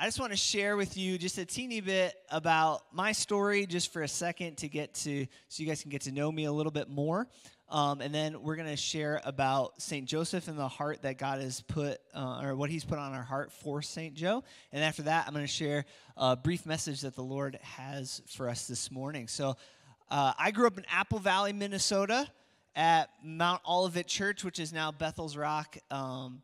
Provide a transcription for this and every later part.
I just want to share with you just a teeny bit about my story, just for a second, to get to so you guys can get to know me a little bit more. Um, and then we're going to share about St. Joseph and the heart that God has put, uh, or what He's put on our heart for St. Joe. And after that, I'm going to share a brief message that the Lord has for us this morning. So, uh, I grew up in Apple Valley, Minnesota, at Mount Olivet Church, which is now Bethel's Rock. Um,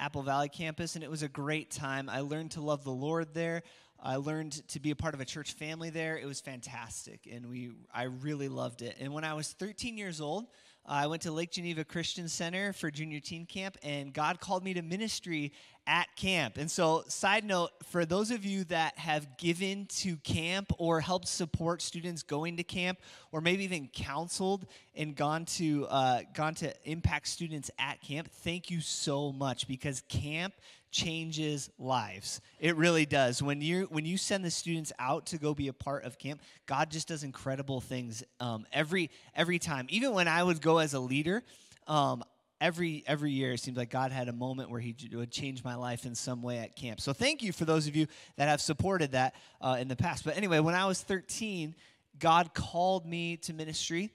Apple Valley campus, and it was a great time. I learned to love the Lord there. I learned to be a part of a church family there. It was fantastic, and we I really loved it. And when I was 13 years old, I went to Lake Geneva Christian Center for junior teen camp, and God called me to ministry at camp. And so, side note for those of you that have given to camp or helped support students going to camp, or maybe even counseled and gone to uh, gone to impact students at camp, thank you so much because camp changes lives. It really does. When you when you send the students out to go be a part of camp, God just does incredible things um, every every time. Even when I would go as a leader. Um, every every year it seems like God had a moment where He would change my life in some way at camp. So thank you for those of you that have supported that uh, in the past. But anyway, when I was 13, God called me to ministry.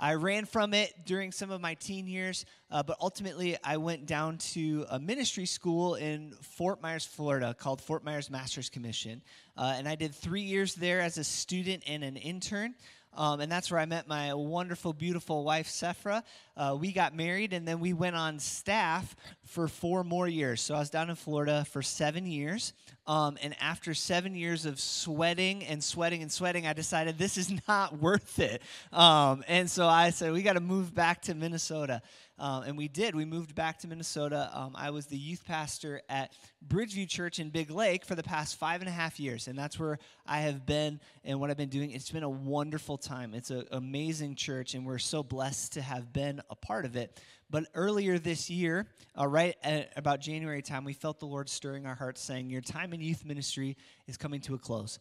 I ran from it during some of my teen years, uh, but ultimately I went down to a ministry school in Fort Myers, Florida called Fort Myers Masters Commission. Uh, and I did three years there as a student and an intern. Um, and that's where I met my wonderful, beautiful wife, Sephra. Uh, we got married, and then we went on staff for four more years. So I was down in Florida for seven years. Um, and after seven years of sweating and sweating and sweating, I decided this is not worth it. Um, and so I said, we got to move back to Minnesota. Um, and we did. We moved back to Minnesota. Um, I was the youth pastor at Bridgeview Church in Big Lake for the past five and a half years. And that's where I have been and what I've been doing. It's been a wonderful time. It's an amazing church, and we're so blessed to have been a part of it. But earlier this year, uh, right at about January time, we felt the Lord stirring our hearts saying, Your time in youth ministry is coming to a close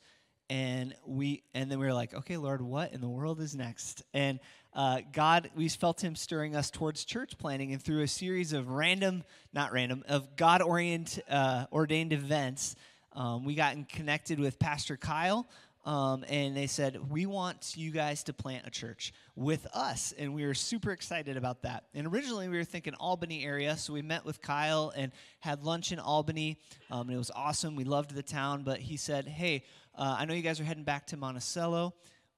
and we and then we were like okay lord what in the world is next? And uh, god we felt him stirring us towards church planting and through a series of random not random of god orient uh, ordained events um, we got connected with pastor kyle um, and they said we want you guys to plant a church with us and we were super excited about that. And originally we were thinking albany area so we met with kyle and had lunch in albany um, and it was awesome. We loved the town but he said hey uh, I know you guys are heading back to Monticello.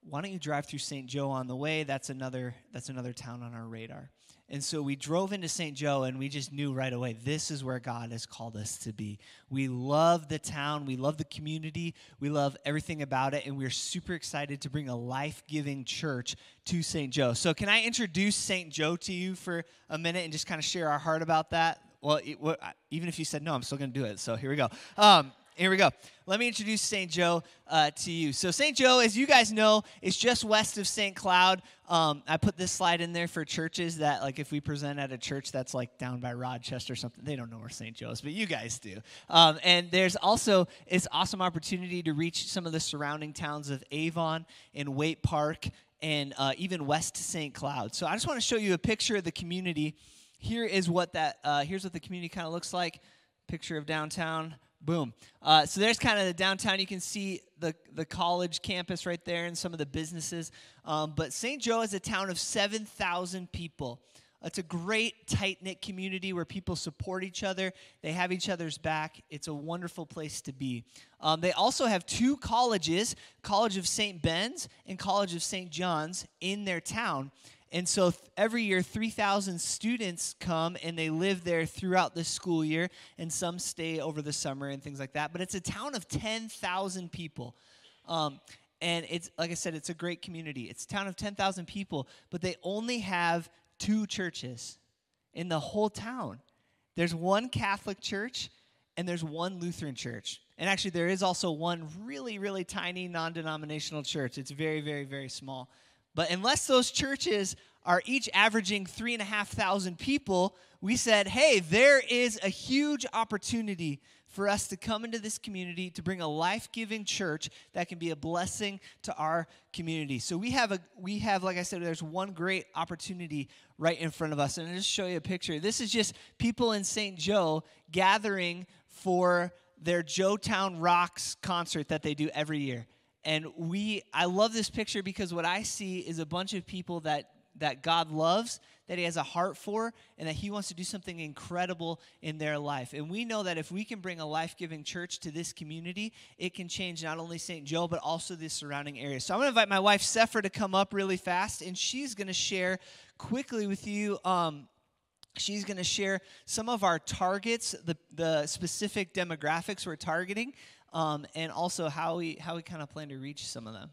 Why don't you drive through St. Joe on the way? That's another that's another town on our radar. And so we drove into St. Joe and we just knew right away this is where God has called us to be. We love the town, we love the community, we love everything about it, and we're super excited to bring a life giving church to St. Joe. So, can I introduce St. Joe to you for a minute and just kind of share our heart about that? Well, even if you said no, I'm still going to do it. So, here we go. Um, here we go. Let me introduce St. Joe uh, to you. So, St. Joe, as you guys know, is just west of St. Cloud. Um, I put this slide in there for churches that, like, if we present at a church that's like down by Rochester or something, they don't know where St. Joe is, but you guys do. Um, and there's also this awesome opportunity to reach some of the surrounding towns of Avon and Waite Park and uh, even West St. Cloud. So, I just want to show you a picture of the community. Here is what that. Uh, here's what the community kind of looks like. Picture of downtown Boom. Uh, so there's kind of the downtown. You can see the, the college campus right there and some of the businesses. Um, but St. Joe is a town of 7,000 people. It's a great, tight knit community where people support each other. They have each other's back. It's a wonderful place to be. Um, they also have two colleges College of St. Ben's and College of St. John's in their town. And so th- every year, 3,000 students come and they live there throughout the school year, and some stay over the summer and things like that. But it's a town of 10,000 people. Um, and it's, like I said, it's a great community. It's a town of 10,000 people, but they only have two churches in the whole town. There's one Catholic church and there's one Lutheran church. And actually, there is also one really, really tiny non denominational church. It's very, very, very small. But unless those churches are each averaging three and a half thousand people, we said, hey, there is a huge opportunity for us to come into this community to bring a life-giving church that can be a blessing to our community. So we have a we have like I said there's one great opportunity right in front of us and I'll just show you a picture. This is just people in St. Joe gathering for their Joetown Rocks concert that they do every year. And we, I love this picture because what I see is a bunch of people that that God loves, that He has a heart for, and that He wants to do something incredible in their life. And we know that if we can bring a life giving church to this community, it can change not only St. Joe, but also the surrounding area. So I'm going to invite my wife, Sephra, to come up really fast, and she's going to share quickly with you. Um, she's going to share some of our targets, the, the specific demographics we're targeting, um, and also how we, how we kind of plan to reach some of them.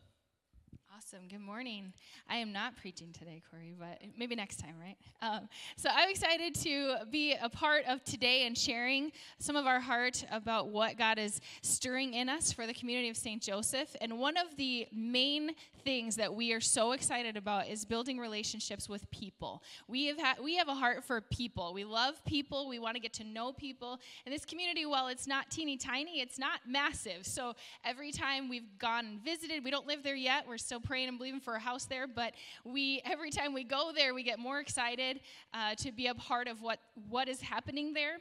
Awesome. Good morning. I am not preaching today, Corey, but maybe next time, right? Um, so I'm excited to be a part of today and sharing some of our heart about what God is stirring in us for the community of St. Joseph. And one of the main things that we are so excited about is building relationships with people. We have ha- we have a heart for people. We love people. We want to get to know people. And this community, while it's not teeny tiny, it's not massive. So every time we've gone and visited, we don't live there yet. We're still praying and I'm believing for a house there, but we every time we go there, we get more excited uh, to be a part of what what is happening there.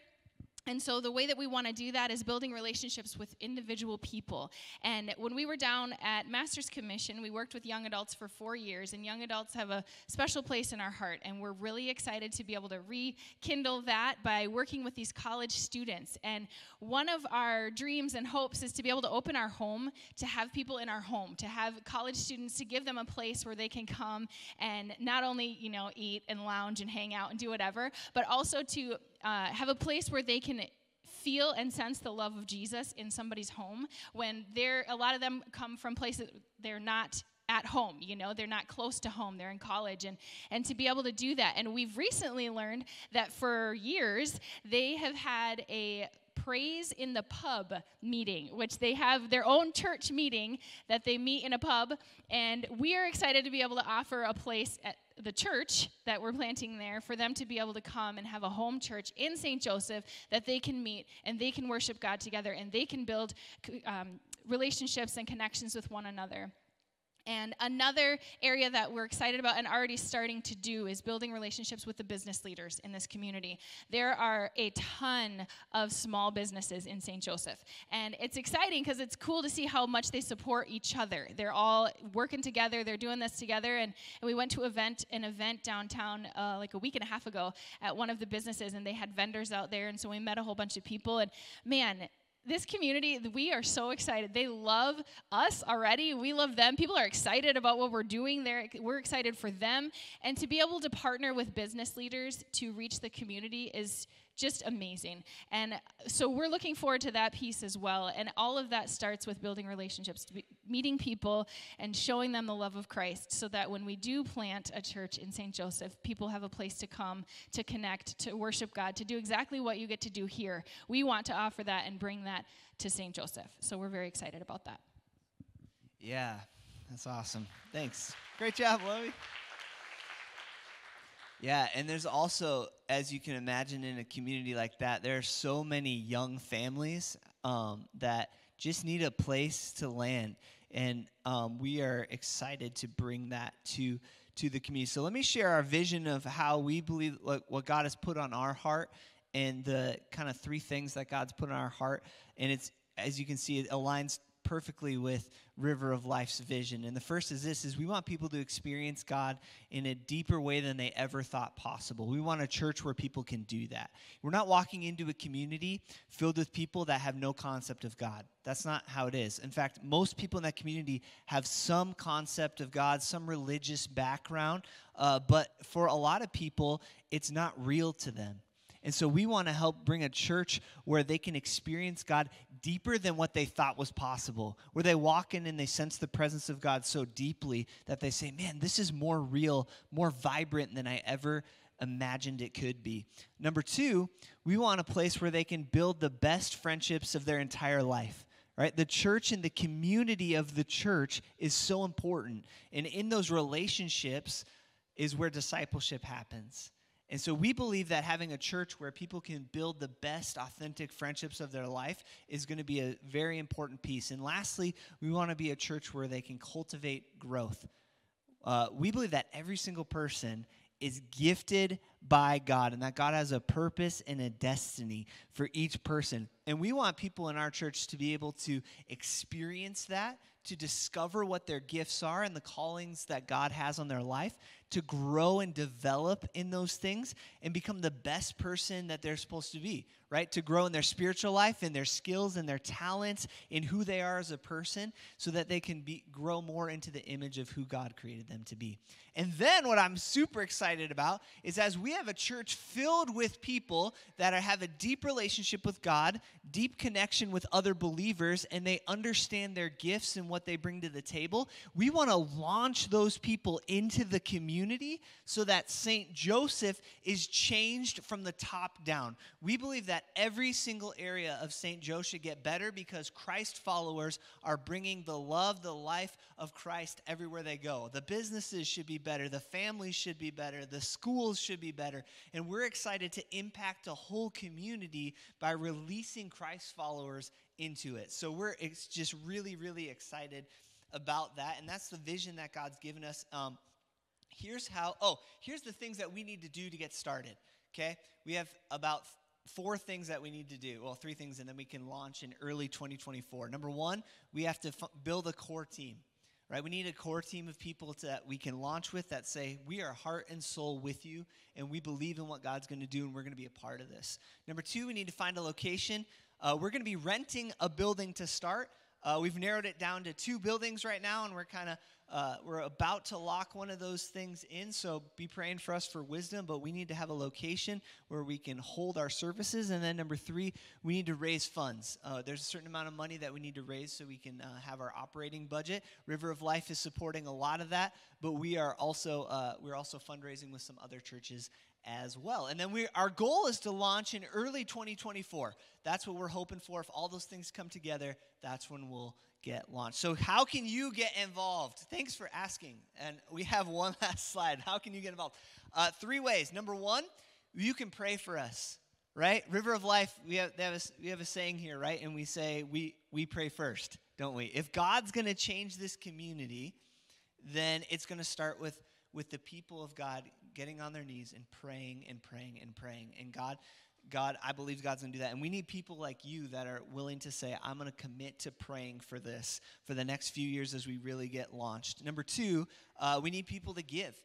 And so, the way that we want to do that is building relationships with individual people. And when we were down at Master's Commission, we worked with young adults for four years, and young adults have a special place in our heart. And we're really excited to be able to rekindle that by working with these college students. And one of our dreams and hopes is to be able to open our home, to have people in our home, to have college students, to give them a place where they can come and not only, you know, eat and lounge and hang out and do whatever, but also to uh, have a place where they can feel and sense the love of Jesus in somebody's home when they're a lot of them come from places they're not at home you know they're not close to home they're in college and and to be able to do that. And we've recently learned that for years they have had a praise in the pub meeting, which they have their own church meeting that they meet in a pub. And we are excited to be able to offer a place at the church that we're planting there for them to be able to come and have a home church in St. Joseph that they can meet and they can worship God together and they can build um, relationships and connections with one another. And another area that we're excited about and already starting to do is building relationships with the business leaders in this community. There are a ton of small businesses in St. Joseph. And it's exciting because it's cool to see how much they support each other. They're all working together, they're doing this together. And, and we went to event, an event downtown uh, like a week and a half ago at one of the businesses, and they had vendors out there. And so we met a whole bunch of people. And man, this community, we are so excited. They love us already. We love them. People are excited about what we're doing there. We're excited for them. And to be able to partner with business leaders to reach the community is just amazing. And so we're looking forward to that piece as well. And all of that starts with building relationships, meeting people, and showing them the love of Christ so that when we do plant a church in St. Joseph, people have a place to come, to connect, to worship God, to do exactly what you get to do here. We want to offer that and bring that to St. Joseph. So we're very excited about that. Yeah, that's awesome. Thanks. Great job, Lovey. Yeah, and there's also, as you can imagine, in a community like that, there are so many young families um, that just need a place to land, and um, we are excited to bring that to to the community. So let me share our vision of how we believe like, what God has put on our heart, and the kind of three things that God's put on our heart, and it's as you can see, it aligns perfectly with river of life's vision. And the first is this is we want people to experience god in a deeper way than they ever thought possible. We want a church where people can do that. We're not walking into a community filled with people that have no concept of god. That's not how it is. In fact most people in that community have some concept of god some religious background uh, but for a lot of people it's not real to them. And so we want to help bring a church where they can experience God deeper than what they thought was possible, where they walk in and they sense the presence of God so deeply that they say, man, this is more real, more vibrant than I ever imagined it could be. Number two, we want a place where they can build the best friendships of their entire life right? The church and the community of the church is so important. And in those relationships is where discipleship happens. And so we believe that having a church where people can build the best authentic friendships of their life is going to be a very important piece. And lastly, we want to be a church where they can cultivate growth. Uh, we believe that every single person is gifted by God and that God has a purpose and a destiny for each person. And we want people in our church to be able to experience that, to discover what their gifts are and the callings that God has on their life, to grow and develop in those things and become the best person that they're supposed to be, right? To grow in their spiritual life, in their skills, and their talents, in who they are as a person, so that they can be grow more into the image of who God created them to be. And then what I'm super excited about is as we have a church filled with people that are, have a deep relationship with God, deep connection with other believers, and they understand their gifts and what they bring to the table, we want to launch those people into the community so that St. Joseph is changed from the top down. We believe that every single area of St. Joe should get better because Christ followers are bringing the love, the life of Christ everywhere they go. The businesses should be better, the families should be better, the schools should be better. And we're excited to impact a whole community by releasing Christ followers into it. So we're it's just really, really excited about that. And that's the vision that God's given us. Um, here's how, oh, here's the things that we need to do to get started. Okay? We have about four things that we need to do. Well, three things, and then we can launch in early 2024. Number one, we have to f- build a core team right? We need a core team of people to, that we can launch with that say, we are heart and soul with you, and we believe in what God's going to do, and we're going to be a part of this. Number two, we need to find a location. Uh, we're going to be renting a building to start. Uh, we've narrowed it down to two buildings right now, and we're kind of uh, we're about to lock one of those things in. So be praying for us for wisdom. But we need to have a location where we can hold our services. And then number three, we need to raise funds. Uh, there's a certain amount of money that we need to raise so we can uh, have our operating budget. River of Life is supporting a lot of that, but we are also uh, we're also fundraising with some other churches as well. And then we our goal is to launch in early 2024. That's what we're hoping for. If all those things come together, that's when we'll get launched. So how can you get involved? Thanks for asking. And we have one last slide. How can you get involved? Uh, three ways. Number one, you can pray for us. Right, River of Life. We have, have a, we have a saying here, right? And we say we we pray first, don't we? If God's going to change this community, then it's going to start with with the people of God getting on their knees and praying and praying and praying. And God, God, I believe God's going to do that. And we need people like you that are willing to say, I'm going to commit to praying for this for the next few years as we really get launched. Number two, uh, we need people to give.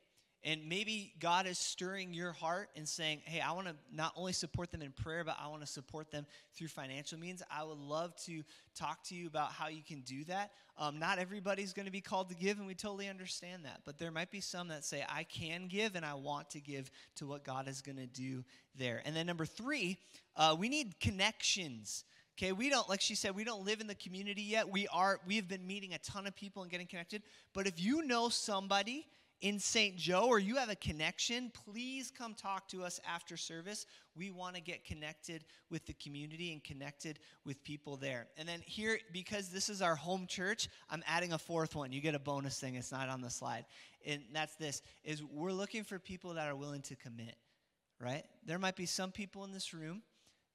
And maybe God is stirring your heart and saying, hey, I want to not only support them in prayer, but I want to support them through financial means. I would love to talk to you about how you can do that. Um, not everybody's going to be called to give, and we totally understand that. But there might be some that say, I can give and I want to give to what God is going to do there. And then number three, uh, we need connections. Okay, we don't, like she said, we don't live in the community yet. We are, we have been meeting a ton of people and getting connected. But if you know somebody, in St. Joe or you have a connection, please come talk to us after service. We want to get connected with the community and connected with people there. And then here, because this is our home church, I'm adding a fourth one. You get a bonus thing, it's not on the slide. And that's this is we're looking for people that are willing to commit, right? There might be some people in this room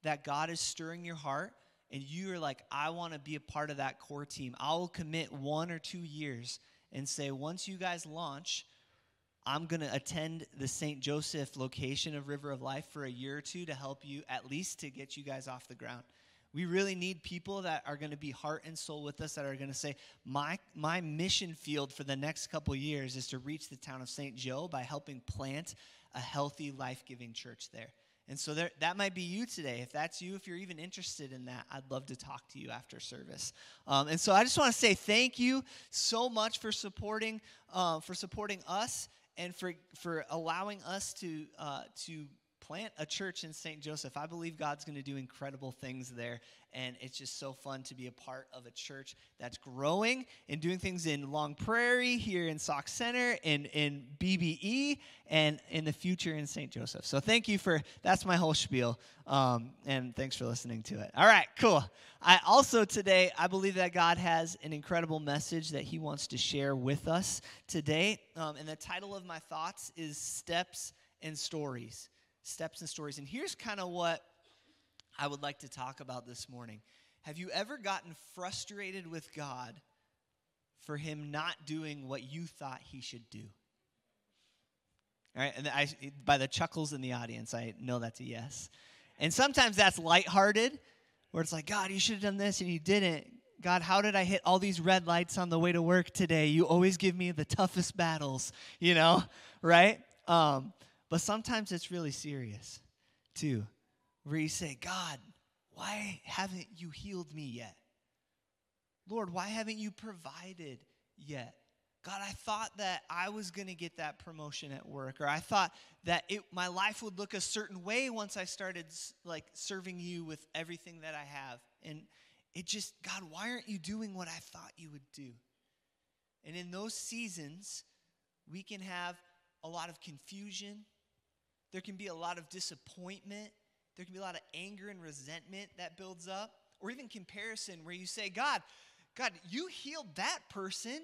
that God is stirring your heart and you are like, I want to be a part of that core team. I will commit one or two years and say, once you guys launch, I'm going to attend the St. Joseph location of River of Life for a year or two to help you, at least to get you guys off the ground. We really need people that are going to be heart and soul with us, that are going to say, my, my mission field for the next couple years is to reach the town of St. Joe by helping plant a healthy, life giving church there. And so there, that might be you today. If that's you, if you're even interested in that, I'd love to talk to you after service. Um, and so I just want to say thank you so much for supporting, uh, for supporting us and for, for allowing us to, uh, to plant a church in St. Joseph. I believe God's going to do incredible things there. And it's just so fun to be a part of a church that's growing and doing things in Long Prairie, here in Sauk Centre, in, in BBE, and in the future in St. Joseph. So thank you for, that's my whole spiel. Um, and thanks for listening to it. All right, cool. I also today, I believe that God has an incredible message that He wants to share with us today. Um, and the title of my thoughts is Steps and Stories steps and stories. And here's kind of what I would like to talk about this morning. Have you ever gotten frustrated with God for Him not doing what you thought He should do? All right, and I, by the chuckles in the audience, I know that's a yes. And sometimes that's lighthearted, where it's like, God, you should have done this and you didn't. God, how did I hit all these red lights on the way to work today? You always give me the toughest battles, you know, right? Um, but sometimes it's really serious, too, where you say, God, why haven't you healed me yet? Lord, why haven't you provided yet? God, I thought that I was going to get that promotion at work, or I thought that it, my life would look a certain way once I started like serving you with everything that I have. And it just, God, why aren't you doing what I thought you would do? And in those seasons, we can have a lot of confusion. There can be a lot of disappointment. There can be a lot of anger and resentment that builds up, or even comparison where you say, God, God, you healed that person,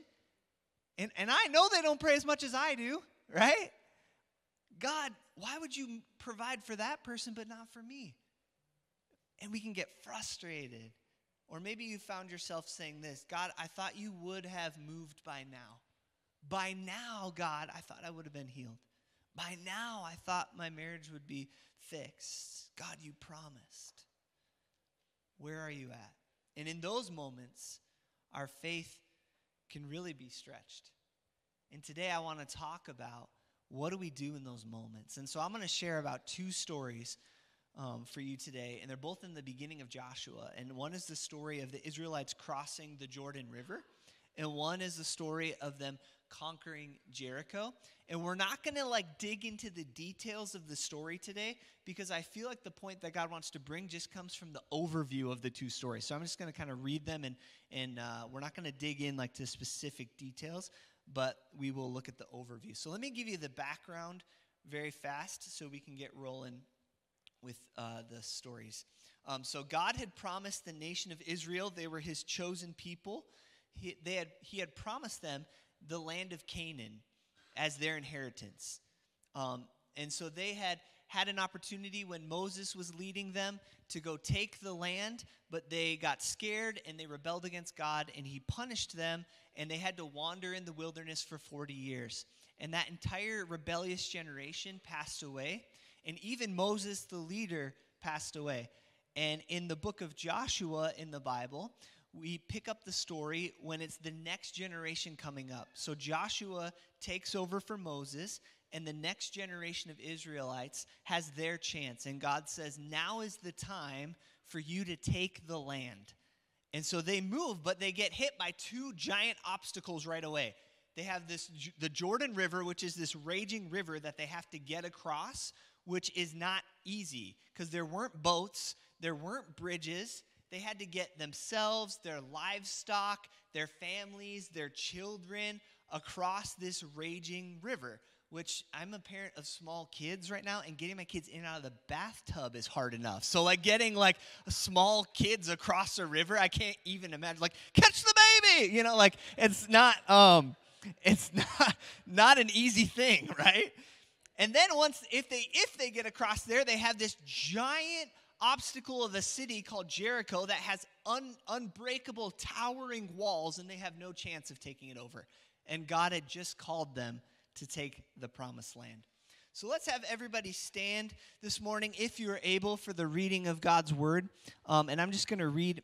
and, and I know they don't pray as much as I do, right? God, why would you provide for that person but not for me? And we can get frustrated. Or maybe you found yourself saying this God, I thought you would have moved by now. By now, God, I thought I would have been healed. By now, I thought my marriage would be fixed. God, you promised. Where are you at? And in those moments, our faith can really be stretched. And today I want to talk about what do we do in those moments. And so I'm going to share about two stories um, for you today, and they're both in the beginning of Joshua. And one is the story of the Israelites crossing the Jordan River, and one is the story of them conquering Jericho. And we're not going to like dig into the details of the story today because I feel like the point that God wants to bring just comes from the overview of the two stories. So I'm just going to kind of read them and and uh, we're not going to dig in like to specific details, but we will look at the overview. So let me give you the background very fast so we can get rolling with uh, the stories. Um, so God had promised the nation of Israel; they were His chosen people. He, they had, he had promised them the land of Canaan as their inheritance. Um, and so they had had an opportunity when Moses was leading them to go take the land, but they got scared and they rebelled against God, and He punished them, and they had to wander in the wilderness for 40 years. And that entire rebellious generation passed away, and even Moses, the leader, passed away. And in the book of Joshua in the Bible, we pick up the story when it's the next generation coming up. So Joshua takes over for Moses, and the next generation of Israelites has their chance. And God says, Now is the time for you to take the land. And so they move, but they get hit by two giant obstacles right away. They have this the Jordan River, which is this raging river that they have to get across, which is not easy because there weren't boats, there weren't bridges, they had to get themselves, their livestock, their families, their children across this raging river. Which I'm a parent of small kids right now, and getting my kids in and out of the bathtub is hard enough. So, like, getting like small kids across a river, I can't even imagine. Like, catch the baby, you know, like it's not, um, it's not, not an easy thing, right? And then once, if they if they get across there, they have this giant obstacle of a city called Jericho that has un- unbreakable, towering walls, and they have no chance of taking it over. And God had just called them to take the promised land. So let's have everybody stand this morning, if you're able, for the reading of God's word. Um, and I'm just going to read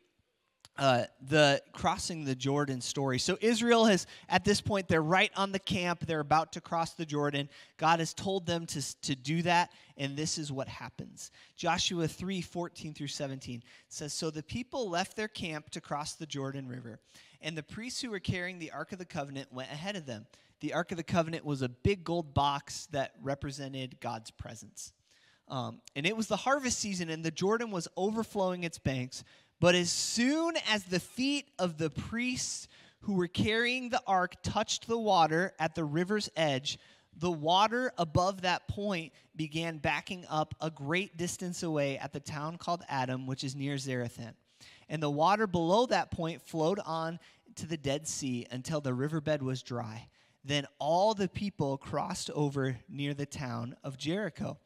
uh, the crossing the Jordan story. So Israel has, at this point, they're right on the camp. They're about to cross the Jordan. God has told them to, to do that, and this is what happens. Joshua 3 14 through 17 says, So the people left their camp to cross the Jordan River, and the priests who were carrying the Ark of the Covenant went ahead of them. The Ark of the Covenant was a big gold box that represented God's presence. Um, and it was the harvest season, and the Jordan was overflowing its banks. But as soon as the feet of the priests who were carrying the ark touched the water at the river's edge, the water above that point began backing up a great distance away at the town called Adam, which is near Zarethan. And the water below that point flowed on to the Dead Sea until the riverbed was dry. Then all the people crossed over near the town of Jericho.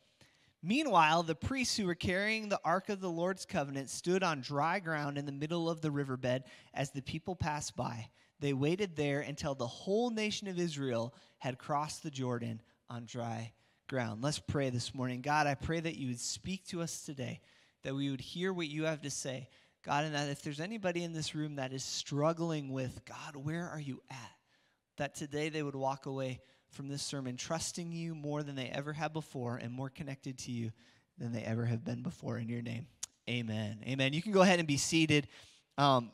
Meanwhile, the priests who were carrying the Ark of the Lord's covenant stood on dry ground in the middle of the riverbed as the people passed by. They waited there until the whole nation of Israel had crossed the Jordan on dry ground. Let's pray this morning. God, I pray that you would speak to us today, that we would hear what you have to say. God, and that if there's anybody in this room that is struggling with, God, where are you at? That today they would walk away from this sermon trusting you more than they ever have before and more connected to you than they ever have been before. In your name, amen. Amen. You can go ahead and be seated. Um,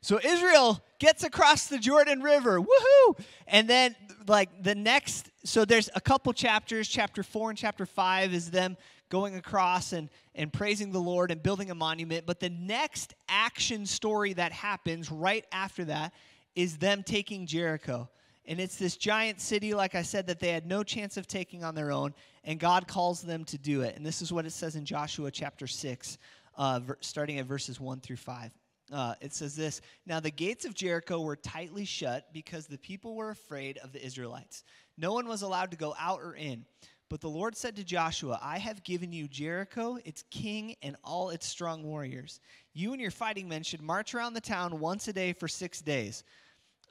so Israel gets across the Jordan River. Woohoo! And then like the next so there's a couple chapters, chapter 4 and chapter 5 is them going across and and praising the Lord and building a monument, but the next action story that happens right after that is them taking Jericho. And it's this giant city, like I said, that they had no chance of taking on their own, and God calls them to do it. And this is what it says in Joshua chapter 6, uh, starting at verses 1 through 5 uh, it says this Now the gates of Jericho were tightly shut because the people were afraid of the Israelites. No one was allowed to go out or in. But the Lord said to Joshua, I have given you Jericho, its king, and all its strong warriors. You and your fighting men should march around the town once a day for six days.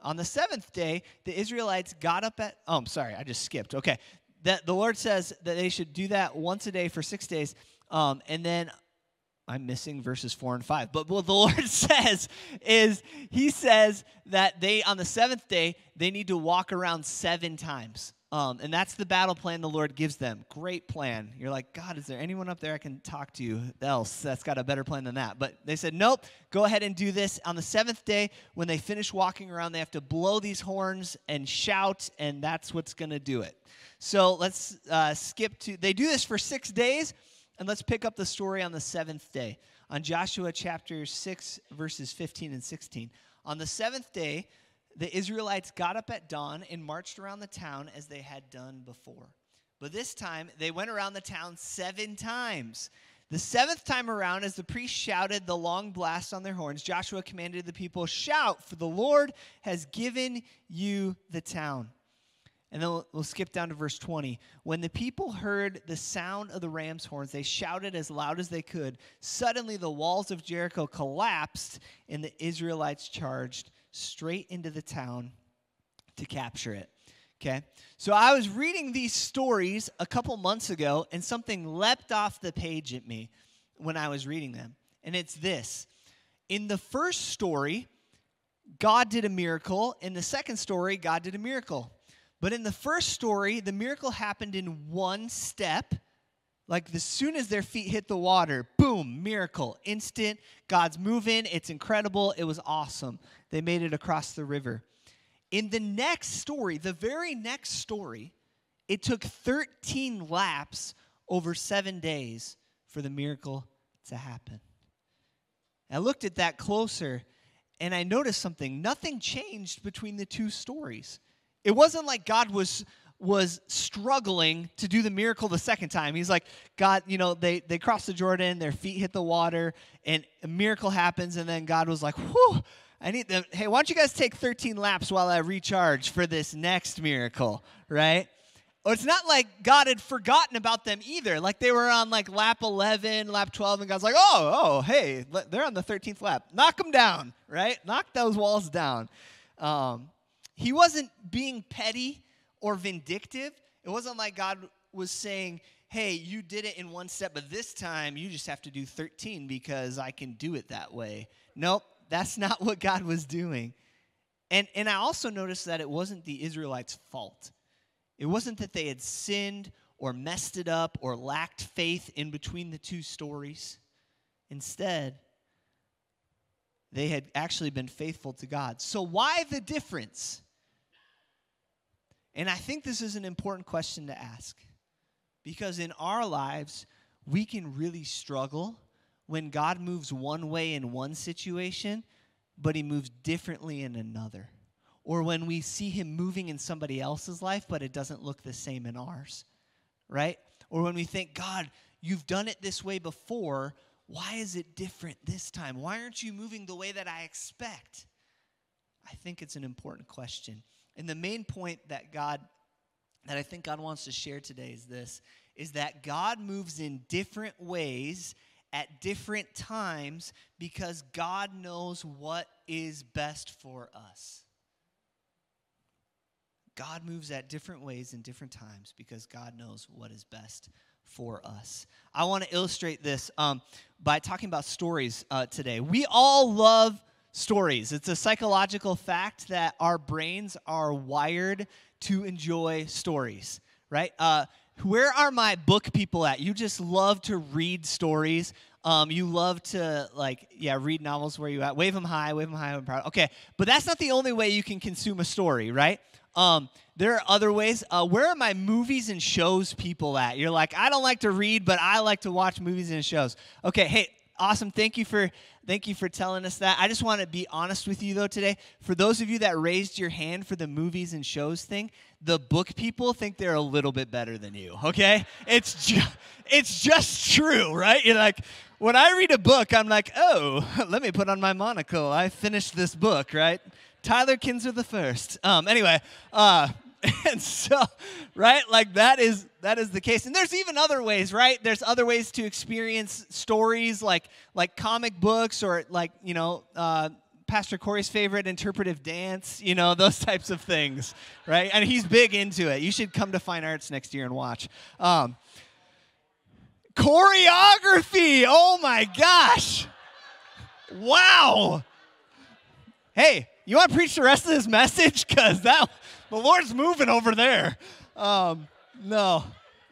On the seventh day, the Israelites got up at. Oh, I'm sorry, I just skipped. Okay. That the Lord says that they should do that once a day for six days. Um, and then I'm missing verses four and five. But what the Lord says is, He says that they, on the seventh day, they need to walk around seven times. Um, and that's the battle plan the Lord gives them. Great plan. You're like, God, is there anyone up there I can talk to else that's got a better plan than that? But they said, nope, go ahead and do this. On the seventh day, when they finish walking around, they have to blow these horns and shout, and that's what's going to do it. So let's uh, skip to, they do this for six days. And let's pick up the story on the seventh day, on Joshua chapter 6, verses 15 and 16. On the seventh day, the Israelites got up at dawn and marched around the town as they had done before. But this time, they went around the town seven times. The seventh time around, as the priests shouted the long blast on their horns, Joshua commanded the people, Shout, for the Lord has given you the town. And then we'll, we'll, skip down to verse 20. When the people heard the sound of the ram's horns, they shouted as loud as they could. Suddenly, the walls of Jericho collapsed, and the Israelites charged straight into the town to capture it. Okay? So I was reading these stories a couple months ago, and something leapt off the page at me when I was reading them. And it's this In the first story, God did a miracle. In the second story, God did a miracle. But in the first story, the miracle happened in one step. Like as soon as their feet hit the water, boom, miracle, instant. God's moving. It's incredible. It was awesome. They made it across the river. In the next story, the very next story, it took 13 laps over seven days for the miracle to happen. I looked at that closer and I noticed something. Nothing changed between the two stories. It wasn't like God was was struggling to do the miracle the second time. He's like, God, you know, they they crossed the Jordan, their feet hit the water, and a miracle happens, and then God was like, whew, I need them. Hey, why don't you guys take 13 laps while I recharge for this next miracle, right? Or it's not like God had forgotten about them either. Like they were on like lap 11, lap 12, and God's like, oh, oh, hey, they're on the 13th lap. Knock them down, right? Knock those walls down. Um, he wasn't being petty or vindictive. It wasn't like God was saying, hey, you did it in one step, but this time you just have to do 13 because I can do it that way. Nope, that's not what God was doing. And, and I also noticed that it wasn't the Israelites' fault. It wasn't that they had sinned or messed it up or lacked faith in between the two stories. Instead, they had actually been faithful to God. So, why the difference? And I think this is an important question to ask because in our lives, we can really struggle when God moves one way in one situation, but he moves differently in another. Or when we see him moving in somebody else's life, but it doesn't look the same in ours, right? Or when we think, God, you've done it this way before, why is it different this time? Why aren't you moving the way that I expect? I think it's an important question. And the main point that God that I think God wants to share today is this is that God moves in different ways at different times because God knows what is best for us. God moves at different ways in different times because God knows what is best for us. I want to illustrate this um, by talking about stories uh, today. We all love stories. It's a psychological fact that our brains are wired to enjoy stories, right? Uh, where are my book people at? You just love to read stories. Um, you love to like, yeah, read novels. Where you at? Wave them high, wave them high. I'm proud. Okay, but that's not the only way you can consume a story, right? Um, there are other ways. Uh, where are my movies and shows people at? You're like, I don't like to read, but I like to watch movies and shows. Okay, hey, awesome. Thank you for thank you for telling us that. I just want to be honest with you though today. For those of you that raised your hand for the movies and shows thing, the book people think they're a little bit better than you. Okay, it's ju- it's just true, right? You're like. When I read a book, I'm like, oh, let me put on my monocle. I finished this book, right? Tyler Kinzer the first. Um, anyway, uh, and so right like that is that is the case and there's even other ways right there's other ways to experience stories like like comic books or like you know uh, pastor corey's favorite interpretive dance you know those types of things right and he's big into it you should come to fine arts next year and watch um, choreography oh my gosh wow hey you want to preach the rest of this message because that the Lord's moving over there. Um, no,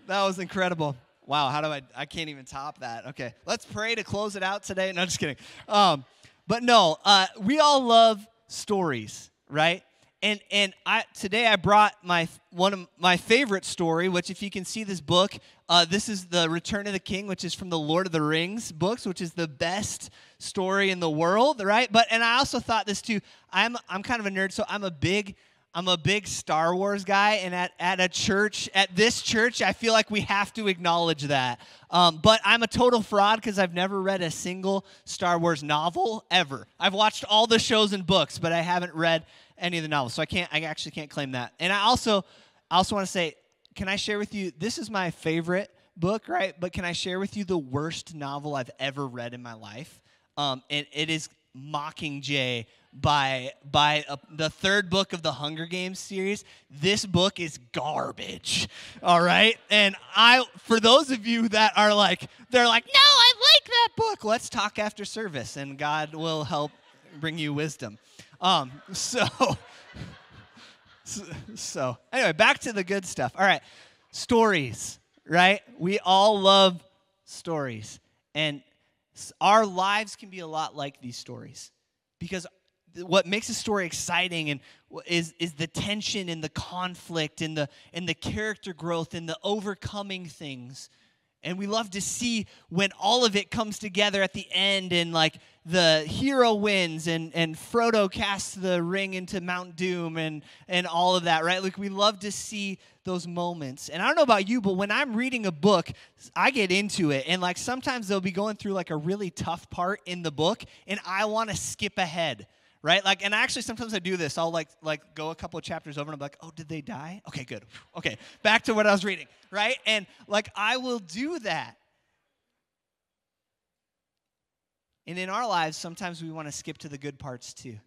that was incredible. Wow, how do I? I can't even top that. Okay, let's pray to close it out today. No, just kidding. Um, but no, uh, we all love stories, right? And and I today I brought my one of my favorite story, which if you can see this book, uh, this is the Return of the King, which is from the Lord of the Rings books, which is the best story in the world, right? But and I also thought this too. I'm I'm kind of a nerd, so I'm a big I'm a big Star Wars guy, and at, at a church, at this church, I feel like we have to acknowledge that. Um, but I'm a total fraud because I've never read a single Star Wars novel ever. I've watched all the shows and books, but I haven't read any of the novels, so I can't. I actually can't claim that. And I also, I also want to say, can I share with you? This is my favorite book, right? But can I share with you the worst novel I've ever read in my life? Um, and it is Mockingjay by by a, the third book of the Hunger Games series. This book is garbage. All right? And I for those of you that are like they're like, "No, I like that book." Let's talk after service and God will help bring you wisdom. Um so so anyway, back to the good stuff. All right. Stories, right? We all love stories. And our lives can be a lot like these stories because what makes a story exciting and is, is the tension and the conflict and the, and the character growth and the overcoming things and we love to see when all of it comes together at the end and like the hero wins and, and Frodo casts the ring into Mount Doom and, and all of that, right? Like we love to see those moments. And I don't know about you, but when I'm reading a book, I get into it. And like sometimes they'll be going through like a really tough part in the book and I want to skip ahead right? Like, and actually, sometimes I do this. I'll like like go a couple of chapters over, and I'm like, oh, did they die? Okay, good. Okay, back to what I was reading, right? And like, I will do that. And in our lives, sometimes we want to skip to the good parts too.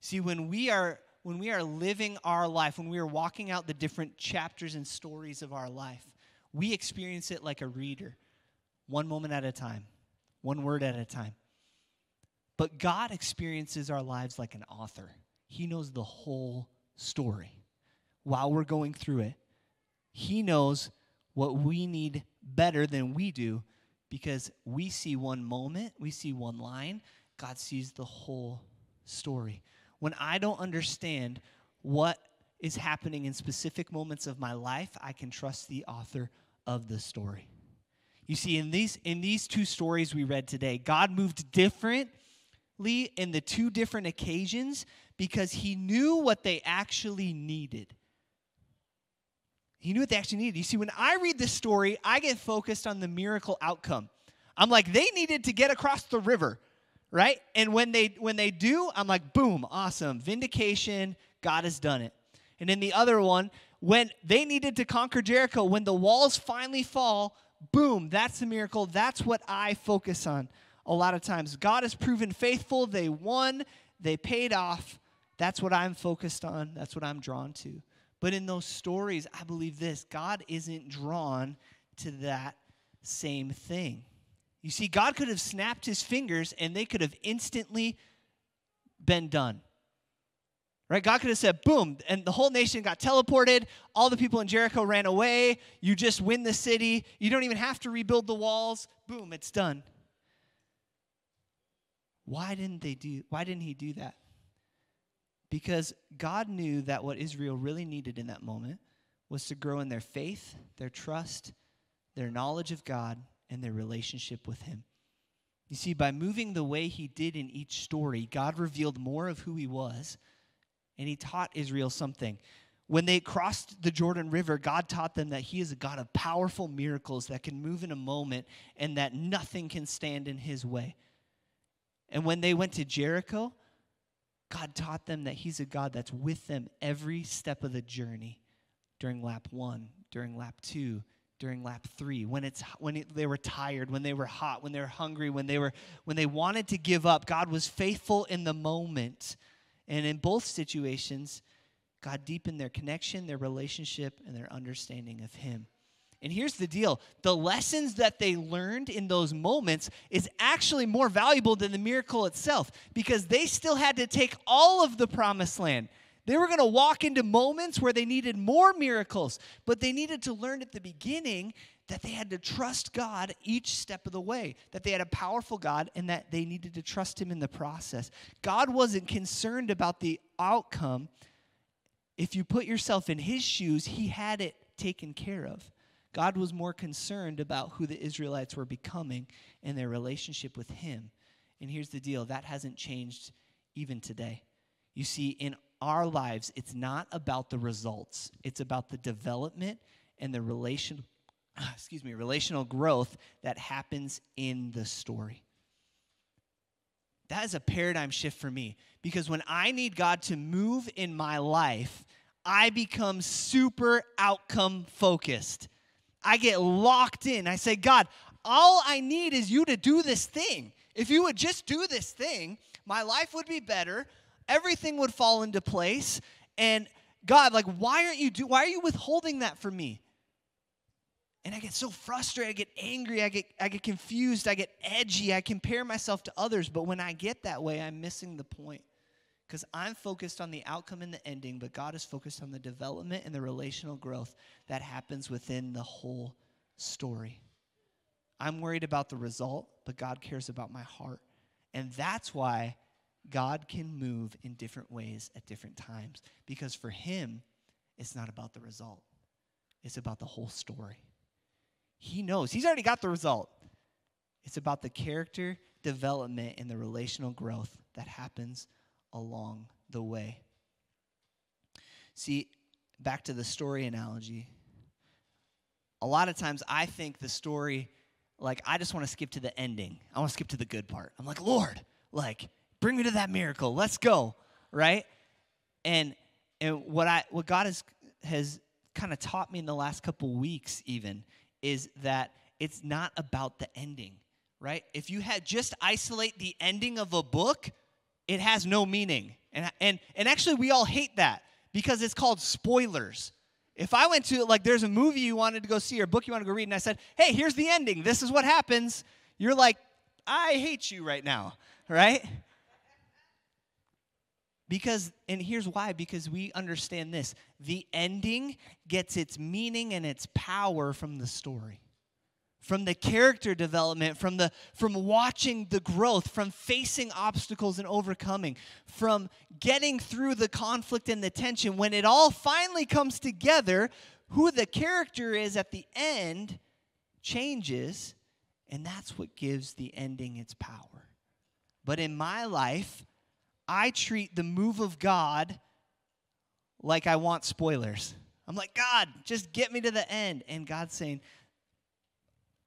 See, when we are when we are living our life, when we are walking out the different chapters and stories of our life, we experience it like a reader, one moment at a time, one word at a time. But God experiences our lives like an author. He knows the whole story while we're going through it. He knows what we need better than we do because we see one moment, we see one line, God sees the whole story. When I don't understand what is happening in specific moments of my life, I can trust the author of the story. You see, in these, in these two stories we read today, God moved different in the two different occasions because he knew what they actually needed. He knew what they actually needed. You see, when I read this story, I get focused on the miracle outcome. I'm like, they needed to get across the river, right? And when they when they do, I'm like, boom, awesome. Vindication, God has done it. And in the other one, when they needed to conquer Jericho, when the walls finally fall, boom, that's the miracle. That's what I focus on a lot of times. God has proven faithful. They won, they paid off. That's what I'm focused on. That's what I'm drawn to. But in those stories, I believe this God isn't drawn to that same thing. You see, God could have snapped his fingers and they could have instantly been done. Right? God could have said, boom, and the whole nation got teleported. All the people in Jericho ran away. You just win the city. You don't even have to rebuild the walls. Boom, it's done. Why didn't they do why didn't he do that? Because God knew that what Israel really needed in that moment was to grow in their faith, their trust, their knowledge of God, and their relationship with him. You see, by moving the way he did in each story, God revealed more of who he was, and he taught Israel something. When they crossed the Jordan River, God taught them that he is a God of powerful miracles that can move in a moment and that nothing can stand in his way. And when they went to Jericho, God taught them that He's a God that's with them every step of the journey during lap one, during lap two, during lap three. When it's when it, they were tired when they were hot when they were hungry when they were when they wanted to give up god was faithful in the moment. And in both situations god deepened their connection their relationship and their understanding of him and here's the deal the lessons that they learned in those moments is actually more valuable than the miracle itself because they still had to take all of the promised land. They were going to walk into moments where they needed more miracles, but they needed to learn at the beginning that they had to trust God each step of the way, that they had a powerful God and that they needed to trust Him in the process. God wasn't concerned about the outcome. If you put yourself in His shoes, He had it taken care of. God was more concerned about who the Israelites were becoming and their relationship with Him. And here's the deal that hasn't changed even today. You see, in our lives, it's not about the results, it's about the development and the relation, excuse me, relational growth that happens in the story. That is a paradigm shift for me because when I need God to move in my life, I become super outcome focused. I get locked in. I say, God, all I need is you to do this thing. If you would just do this thing, my life would be better. Everything would fall into place. And God, like, why aren't you do why are you withholding that from me? And I get so frustrated, I get angry, I get I get confused, I get edgy, I compare myself to others, but when I get that way, I'm missing the point because I'm focused on the outcome and the ending, but God is focused on the development and the relational growth that happens within the whole story. I'm worried about the result, but God cares about my heart. And that's why God can move in different ways at different times, because for Him, it's not about the result, it's about the whole story. He knows, He's already got the result. It's about the character development and the relational growth that happens along the way. See, back to the story analogy. A lot of times I think the story, like, I just want to skip to the ending. I want to skip to the good part. I'm like, Lord, like, bring me to that miracle. Let's go, right? And and what I what God has has kind of taught me in the last couple weeks even is that it's not about the ending, right? If you had just isolate the ending of a book, it has no meaning. And, and, and actually, we all hate that because it's called spoilers. If I went to, like, there's a movie you wanted to go see or a book you want to go read, and I said, hey, here's the ending, this is what happens, you're like, I hate you right now, right? Because, and here's why because we understand this the ending gets its meaning and its power from the story from the character development from the from watching the growth from facing obstacles and overcoming from getting through the conflict and the tension. When it all finally comes together who the character is at the end changes and that's what gives the ending its power. But in my life i treat the move of god like i want spoilers. I'm like god just get me to the end. And god's saying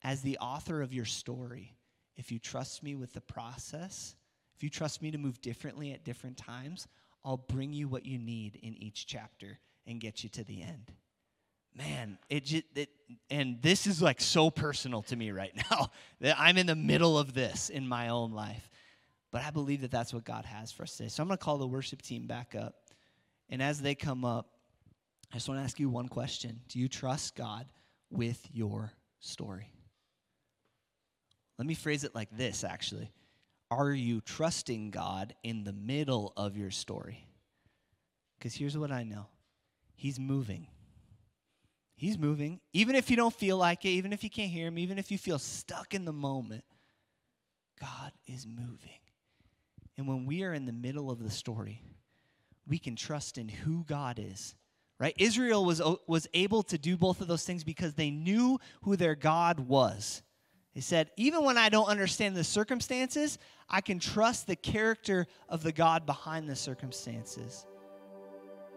as the author of your story, if you trust me with the process, if you trust me to move differently at different times, I'll bring you what you need in each chapter and get you to the end. Man, it just it, and this is like so personal to me right now that I'm in the middle of this in my own life. But I believe that that's what God has for us today. So I'm going to call the worship team back up. And as they come up, I just want to ask you one question Do you trust God with your story? Let me phrase it like this actually. Are you trusting God in the middle of your story? Because here's what I know He's moving. He's moving. Even if you don't feel like it, even if you can't hear Him, even if you feel stuck in the moment, God is moving. And when we are in the middle of the story, we can trust in who God is. Right? Israel was, was able to do both of those things because they knew who their God was. He said, even when I don't understand the circumstances, I can trust the character of the God behind the circumstances.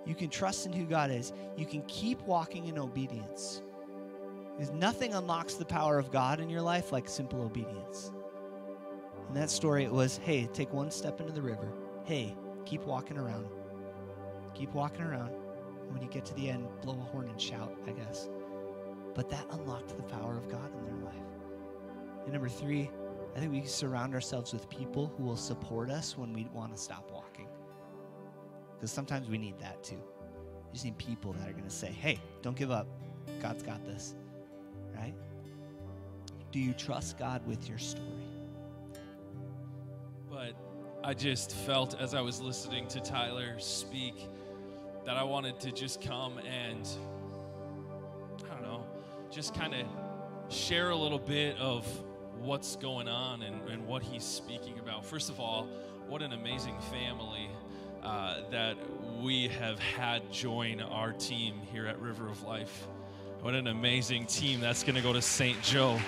You can trust in who God is. You can keep walking in obedience. Because nothing unlocks the power of God in your life like simple obedience. In that story, it was hey, take one step into the river. Hey, keep walking around. Keep walking around. When you get to the end, blow a horn and shout, I guess. But that unlocked the power of God in their life. And number three, I think we surround ourselves with people who will support us when we want to stop walking. Because sometimes we need that too. You just need people that are going to say, hey, don't give up. God's got this. Right? Do you trust God with your story? But I just felt as I was listening to Tyler speak that I wanted to just come and, I don't know, just kind of share a little bit of what's going on and, and what he's speaking about. First of all, what an amazing family uh, that we have had join our team here at River of Life. What an amazing team that's going to go to St. Joe.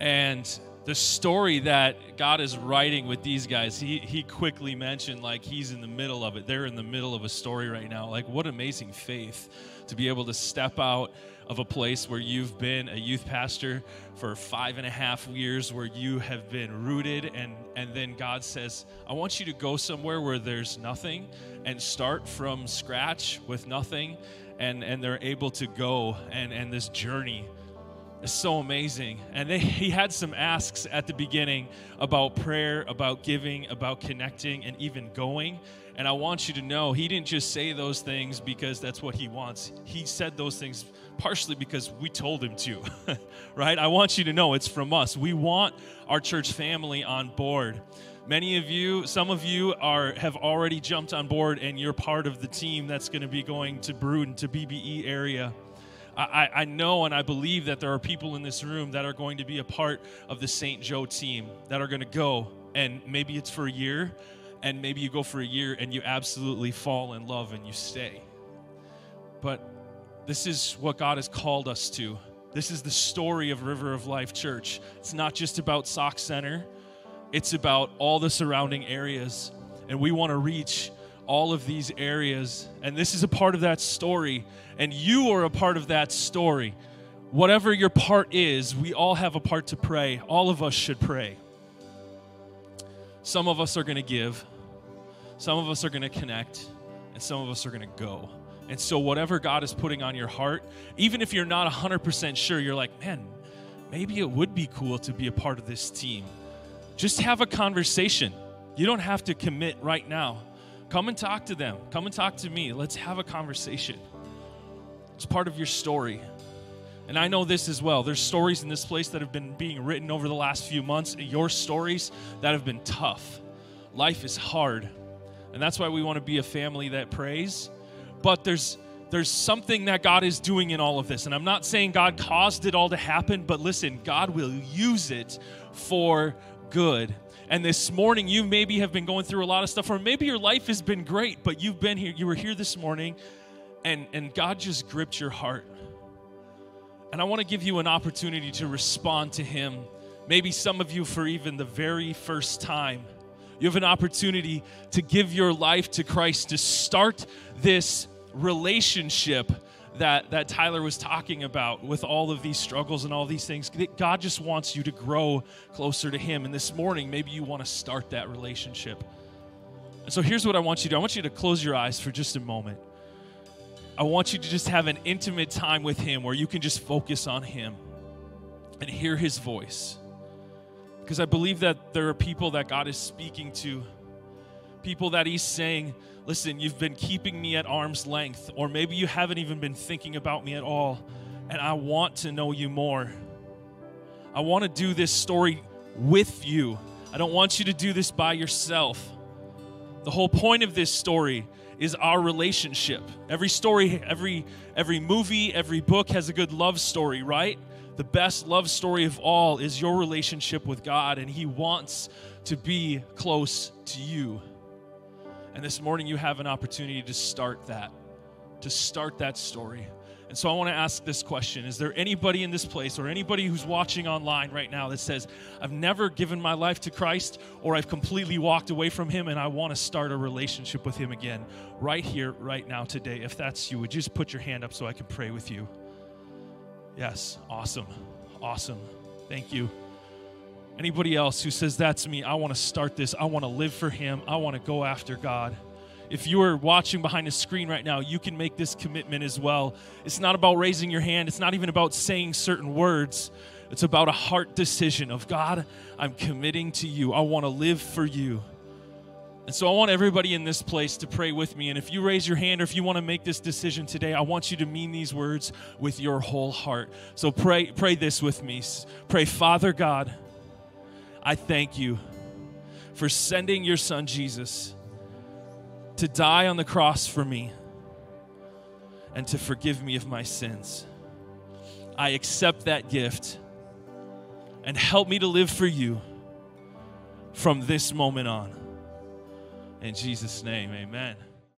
And the story that God is writing with these guys, he, he quickly mentioned like he's in the middle of it. They're in the middle of a story right now. Like, what amazing faith to be able to step out of a place where you've been a youth pastor for five and a half years, where you have been rooted, and, and then God says, I want you to go somewhere where there's nothing and start from scratch with nothing. And, and they're able to go and, and this journey is so amazing. And they, he had some asks at the beginning about prayer, about giving, about connecting, and even going. And I want you to know he didn't just say those things because that's what he wants. He said those things partially because we told him to, right? I want you to know it's from us. We want our church family on board. Many of you, some of you are have already jumped on board and you're part of the team that's going to be going to Bruden to BBE area. I, I know and I believe that there are people in this room that are going to be a part of the St. Joe team that are going to go, and maybe it's for a year, and maybe you go for a year and you absolutely fall in love and you stay. But this is what God has called us to. This is the story of River of Life Church. It's not just about Sauk Centre, it's about all the surrounding areas. And we want to reach all of these areas. And this is a part of that story. And you are a part of that story. Whatever your part is, we all have a part to pray. All of us should pray. Some of us are going to give, some of us are going to connect, and some of us are going to go. And so, whatever God is putting on your heart, even if you're not 100% sure, you're like, man, maybe it would be cool to be a part of this team. Just have a conversation. You don't have to commit right now. Come and talk to them. Come and talk to me. Let's have a conversation. It's part of your story. And I know this as well. There's stories in this place that have been being written over the last few months, your stories that have been tough. Life is hard. And that's why we want to be a family that prays but there's there's something that God is doing in all of this. And I'm not saying God caused it all to happen, but listen, God will use it for good. And this morning, you maybe have been going through a lot of stuff, or maybe your life has been great, but you've been here, you were here this morning, and, and God just gripped your heart. And I want to give you an opportunity to respond to Him. Maybe some of you, for even the very first time, you have an opportunity to give your life to Christ, to start this relationship that, that Tyler was talking about with all of these struggles and all these things. God just wants you to grow closer to Him. And this morning, maybe you want to start that relationship. And so here's what I want you to do I want you to close your eyes for just a moment. I want you to just have an intimate time with Him where you can just focus on Him and hear His voice. Because I believe that there are people that God is speaking to People that He's saying, listen, you've been keeping me at arm's length, or maybe you haven't even been thinking about me at all, and I want to know you more. I want to do this story with you. I don't want you to do this by yourself. The whole point of this story is our relationship. Every story, every every movie, every book has a good love story, right? The best love story of all is your relationship with God and he wants to be close to you. And this morning you have an opportunity to start that. To start that story. And so I want to ask this question Is there anybody in this place or anybody who's watching online right now that says, I've never given my life to Christ or I've completely walked away from Him and I want to start a relationship with Him again right here, right now, today? If that's you, would you just put your hand up so I can pray with you? Yes, awesome. Awesome. Thank you. Anybody else who says, That's me, I want to start this, I want to live for Him, I want to go after God if you are watching behind a screen right now, you can make this commitment as well. It's not about raising your hand, it's not even about saying certain words. It's about a heart decision of God, I'm committing to you. I want to live for you. And so I want everybody in this place to pray with me. And if you raise your hand or if you want to make this decision today, I want you to mean these words with your whole heart. So pray pray this with me. Pray, Father God, I thank you for sending your son Jesus to die on the cross for me and to forgive me of my sins. I accept that gift and help me to live for you from this moment on. In Jesus' name, amen.